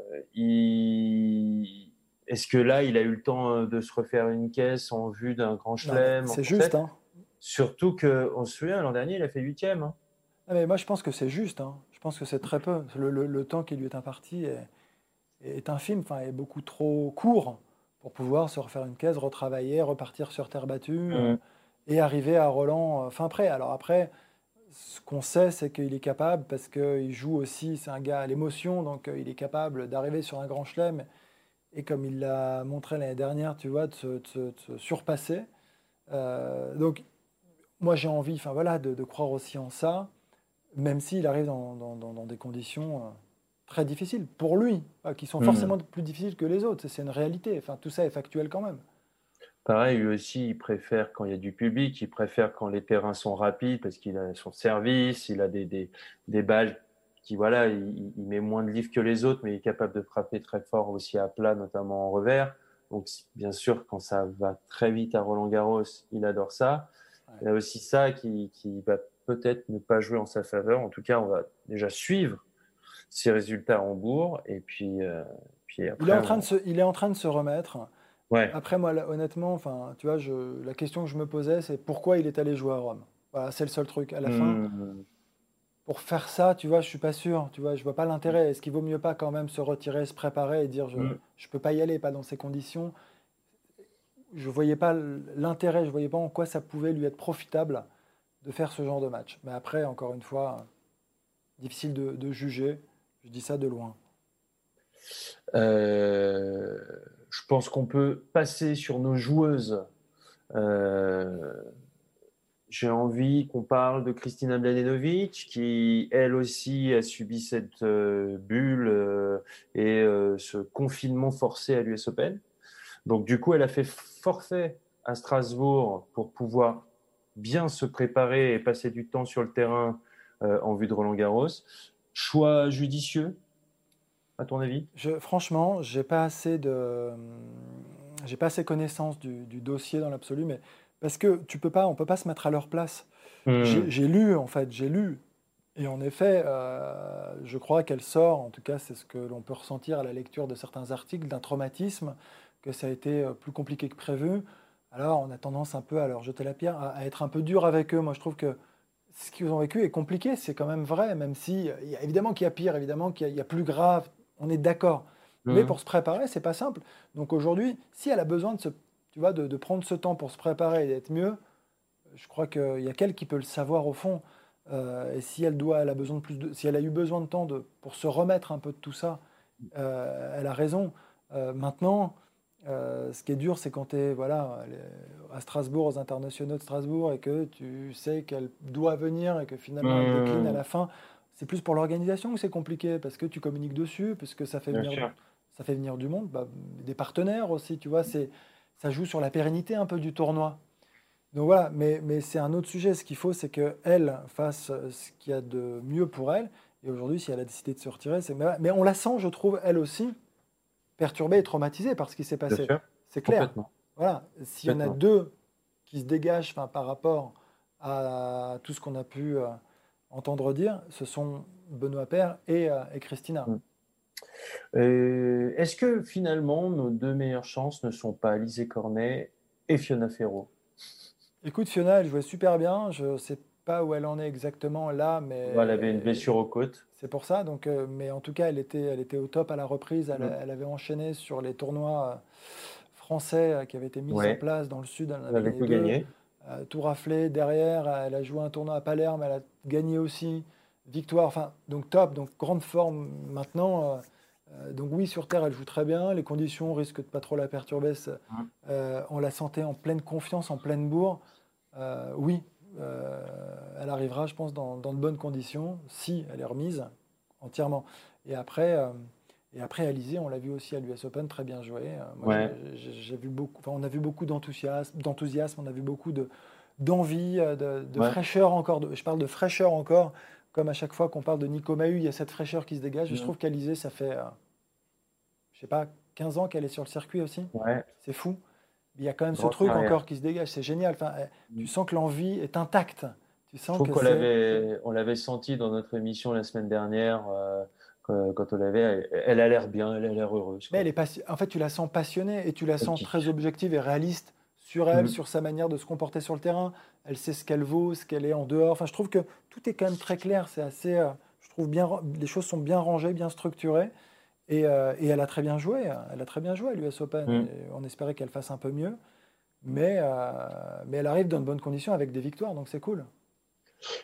Est-ce que là, il a eu le temps euh, de se refaire une caisse en vue d'un grand chelem C'est juste. Hein. Surtout qu'on se souvient, l'an dernier, il a fait huitième. Hein. Ah, mais moi, je pense que c'est juste. Hein. Je pense que c'est très peu. Le, le, temps qui lui est imparti est est infime, enfin, est beaucoup trop court pour pouvoir se refaire une caisse, retravailler, repartir sur terre battue mmh. euh, et arriver à Roland euh, fin prêt. Alors après, ce qu'on sait, c'est qu'il est capable, parce qu'il joue aussi, c'est un gars à l'émotion, donc euh, il est capable d'arriver sur un grand chelem et comme il l'a montré l'année dernière, tu vois, de se, surpasser. donc, moi, j'ai envie, enfin voilà, de, croire aussi en ça, même s'il arrive dans, dans, des conditions très difficiles pour lui, qui sont hmm. forcément plus difficiles que les autres. C'est une réalité. Enfin, tout ça est factuel quand même. Pareil, lui aussi, il préfère quand il y a du public, il préfère quand les terrains sont rapides parce qu'il a son service, il a des, des, des balles qui, voilà, il, met moins de livres que les autres, mais il est capable de frapper très fort aussi à plat, notamment en revers. Donc, bien sûr, quand ça va très vite à Roland Garros, il adore ça. Il y a aussi ça qui, qui va peut-être ne pas jouer en sa faveur. En tout cas, on va déjà suivre ses résultats à Hambourg. Et puis, euh, puis après, il, est en train de se, il est en train de se remettre. Ouais. Après, moi, honnêtement, enfin, tu vois, je, la question que je me posais, c'est pourquoi il est allé jouer à Rome? Voilà, c'est le seul truc. À la fin, mmh. pour faire ça, tu vois, je suis pas sûr. Tu vois, je vois pas l'intérêt. Est-ce qu'il vaut mieux pas quand même se retirer, se préparer et dire je, mmh. je peux pas y aller, pas dans ces conditions? Je voyais pas l'intérêt. Je voyais pas en quoi ça pouvait lui être profitable de faire ce genre de match. Mais après, encore une fois, difficile de, de juger. Je dis ça de loin. Euh, je pense qu'on peut passer sur nos joueuses. Euh, j'ai envie qu'on parle de Kristina Mladenovic, qui elle aussi a subi cette euh, bulle et ce confinement forcé à l'US Open. Donc du coup, elle a fait forfait à Strasbourg pour pouvoir bien se préparer et passer du temps sur le terrain en vue de Roland Garros. Choix judicieux, à ton avis? Je, Franchement, j'ai pas assez de, j'ai pas assez connaissance du, dossier dans l'absolu, mais parce que tu peux pas, on peut pas se mettre à leur place. Hmm. J'ai lu en fait, j'ai lu, et en effet, euh, je crois qu'elle sort, en tout cas, c'est ce que l'on peut ressentir à la lecture de certains articles, d'un traumatisme, que ça a été euh, plus compliqué que prévu. Alors, on a tendance un peu à leur jeter la pierre, à être un peu dur avec eux. Moi, je trouve que ce qu'ils ont vécu est compliqué, c'est quand même vrai, même si, évidemment qu'il y a pire, évidemment qu'il y, a plus grave, on est d'accord. Mais pour se préparer, c'est pas simple. Donc aujourd'hui, si elle a besoin de, se, tu vois, de, prendre ce temps pour se préparer et d'être mieux, je crois qu'il y a qu'elle qui peut le savoir au fond. Euh, et si elle doit, elle a besoin de plus de, si elle a eu besoin de temps de, pour se remettre un peu de tout ça, euh, elle a raison. Euh, maintenant, euh, ce qui est dur, c'est quand tu es voilà, à Strasbourg, aux internationaux de Strasbourg, et que tu sais qu'elle doit venir et que finalement elle décline à la fin. C'est plus pour l'organisation que c'est compliqué, parce que tu communiques dessus, parce que ça fait, venir, ça fait venir du monde, bah, des partenaires aussi, tu vois, ça joue sur la pérennité un peu du tournoi. Donc voilà, mais, mais c'est un autre sujet. Ce qu'il faut, c'est qu'elle fasse ce qu'il y a de mieux pour elle. Et aujourd'hui, si elle a décidé de se retirer, c'est. Mais on la sent, je trouve, elle aussi, perturbé et traumatisé par ce qui s'est passé. C'est clair. Voilà. S'il y en a deux qui se dégagent par rapport à tout ce qu'on a pu euh, entendre dire, ce sont Benoît Père et, euh, Christina. Mm. Est-ce que finalement nos deux meilleures chances ne sont pas Alizé Cornet et Fiona Ferro Écoute, Fiona, elle jouait super bien. Je sais pas où elle en est exactement là, mais. elle avait une blessure aux côtes. C'est pour ça. Donc, euh, mais en tout cas, elle était, elle était au top à la reprise. Elle, avait enchaîné sur les tournois euh, français euh, qui avaient été mis en place dans le sud. Elle, avait tout gagné. tout raflé derrière. Elle a joué un tournoi à Palerme. Elle a gagné aussi. Victoire. Enfin, donc top. Donc grande forme maintenant. donc oui, sur Terre, elle joue très bien. Les conditions risquent de pas trop la perturber. On la sentait en pleine confiance, en pleine bourre. oui, elle arrivera, je pense, dans, de bonnes conditions, si elle est remise entièrement. Et après, euh, et après Alizé, on l'a vu aussi à l'US Open, très bien joué. Euh, j'ai vu beaucoup, on a vu beaucoup d'enthousiasme, d'enthousiasme, on a vu beaucoup de d'envie, de, fraîcheur encore. je parle de fraîcheur encore, comme à chaque fois qu'on parle de Nico Mahu, il y a cette fraîcheur qui se dégage. je trouve qu'Alizé, ça fait, je sais pas, 15 ans qu'elle est sur le circuit aussi. C'est fou il y a quand même ce truc encore qui se dégage, c'est génial. Enfin, eh, tu sens que l'envie est intacte. Tu sens Je trouve qu'on l'avait, on l'avait senti dans notre émission la semaine dernière. Euh, quand on l'avait, elle a l'air bien, elle a l'air heureuse. Mais elle est en fait, tu la sens passionnée et tu la sens très objective et réaliste sur elle, mm. sur sa manière de se comporter sur le terrain. Elle sait ce qu'elle vaut, ce qu'elle est en dehors. Enfin, je trouve que tout est quand même très clair. C'est assez, euh, je trouve bien, les choses sont bien rangées, bien structurées. Euh, et, elle a très bien joué. Elle a très bien joué à l'US Open. Mm. On espérait qu'elle fasse un peu mieux. Mais, euh, mais elle arrive dans de bonnes conditions avec des victoires, donc c'est cool.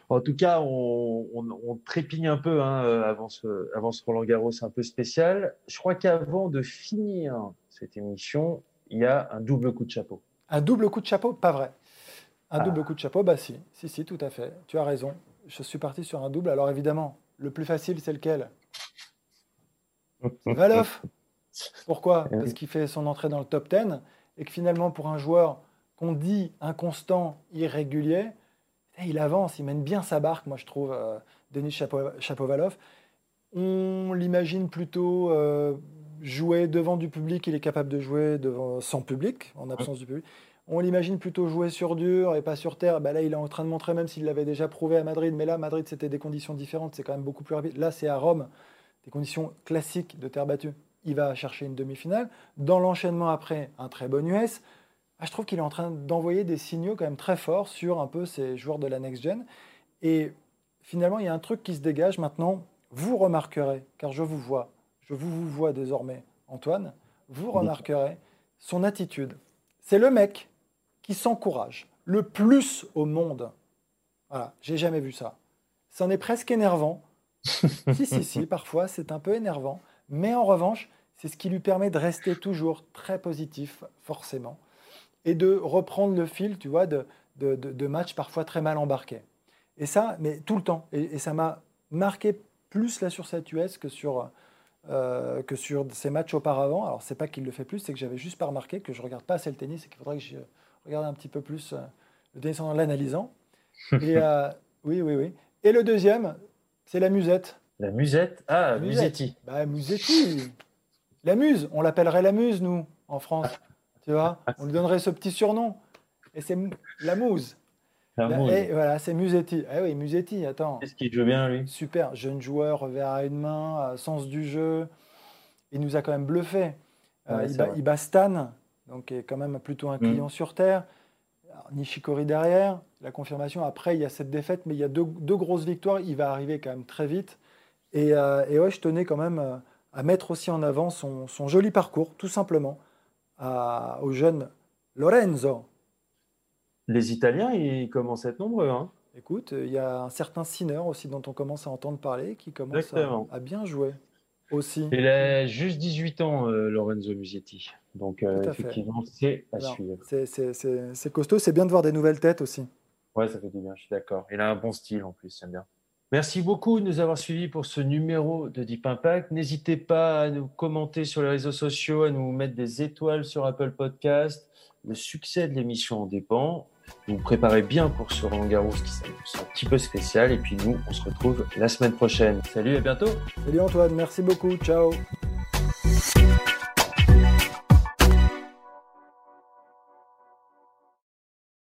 En tout cas, on, trépigne un peu hein, euh, avant, ce, avant ce Roland Garros un peu spécial. Je crois qu'avant de finir cette émission, il y a un double coup de chapeau. Un double coup de chapeau? Pas vrai. Un ah. double coup de chapeau? Bah si, si, si, tout à fait. Tu as raison. Je suis parti sur un double. Alors évidemment, le plus facile, c'est lequel? Valoff. Pourquoi Parce qu'il fait son entrée dans le top 10 et que finalement, pour un joueur qu'on dit inconstant, irrégulier, il avance, il mène bien sa barque, moi je trouve, euh, Denis Chapovalov. On l'imagine plutôt euh, jouer devant du public, il est capable de jouer devant, sans public, en absence du public. On l'imagine plutôt jouer sur dur et pas sur terre. Bah là, il est en train de montrer, même s'il l'avait déjà prouvé à Madrid, mais là, Madrid, c'était des conditions différentes, c'est quand même beaucoup plus rapide. Là, c'est à Rome, des conditions classiques de terre battue, il va chercher une demi-finale. Dans l'enchaînement après, un très bon US. Ah, je trouve qu'il est en train d'envoyer des signaux quand même très forts sur un peu ces joueurs de la next-gen. Et finalement, il y a un truc qui se dégage maintenant. Vous remarquerez, car je vous vois, je vous, vous vois désormais, Antoine, vous remarquerez son attitude. C'est le mec qui s'encourage le plus au monde. Voilà, j'ai jamais vu ça. C'en est presque énervant si, si, si, parfois c'est un peu énervant, mais en revanche, c'est ce qui lui permet de rester toujours très positif, forcément, et de reprendre le fil, tu vois, de, de, matchs parfois très mal embarqués. Et ça, mais tout le temps. Et, ça m'a marqué plus là sur cette US que sur, euh, que sur ces matchs auparavant. Alors, c'est pas qu'il le fait plus, c'est que j'avais juste pas remarqué que je regarde pas assez le tennis et qu'il faudrait que je regarde un petit peu plus euh, le tennis en l'analysant. Et euh, oui, oui, oui. Et le deuxième, c'est la musette. La musette? Ah, Musetti. Bah, Musetti. La muse. On l'appellerait la muse, nous, en France. tu vois? On lui donnerait ce petit surnom. Et c'est la mousse. La mousse. Et voilà, c'est Musetti. Ah oui, Musetti, attends. Qu'est-ce qu'il joue bien, lui? Super. Jeune joueur, revers à une main, sens du jeu. Il nous a quand même bluffé. Euh, il, bat, Stan, donc est quand même plutôt un mm. client sur terre. Nishikori derrière, la confirmation. Après, il y a cette défaite, mais il y a deux, grosses victoires. Il va arriver quand même très vite. Et, euh, et ouais, je tenais quand même euh, à mettre aussi en avant son, joli parcours, tout simplement, au jeune Lorenzo. Les Italiens, ils commencent à être nombreux. Hein. Écoute, il y a un certain Sinner aussi dont on commence à entendre parler qui commence à, bien jouer aussi. Il a juste 18 ans, euh, Lorenzo Musetti. Donc, euh, effectivement, c'est à suivre. C'est costaud. C'est bien de voir des nouvelles têtes aussi. Ouais, ça fait du bien, je suis d'accord. Il a un bon style en plus, j'aime bien. Merci beaucoup de nous avoir suivis pour ce numéro de Deep Impact. N'hésitez pas à nous commenter sur les réseaux sociaux, à nous mettre des étoiles sur Apple Podcast. Le succès de l'émission en dépend. Vous vous préparez bien pour ce Roland Garros qui est un petit peu spécial. Et puis nous, on se retrouve la semaine prochaine. Salut, à bientôt. Salut Antoine, merci beaucoup. Ciao.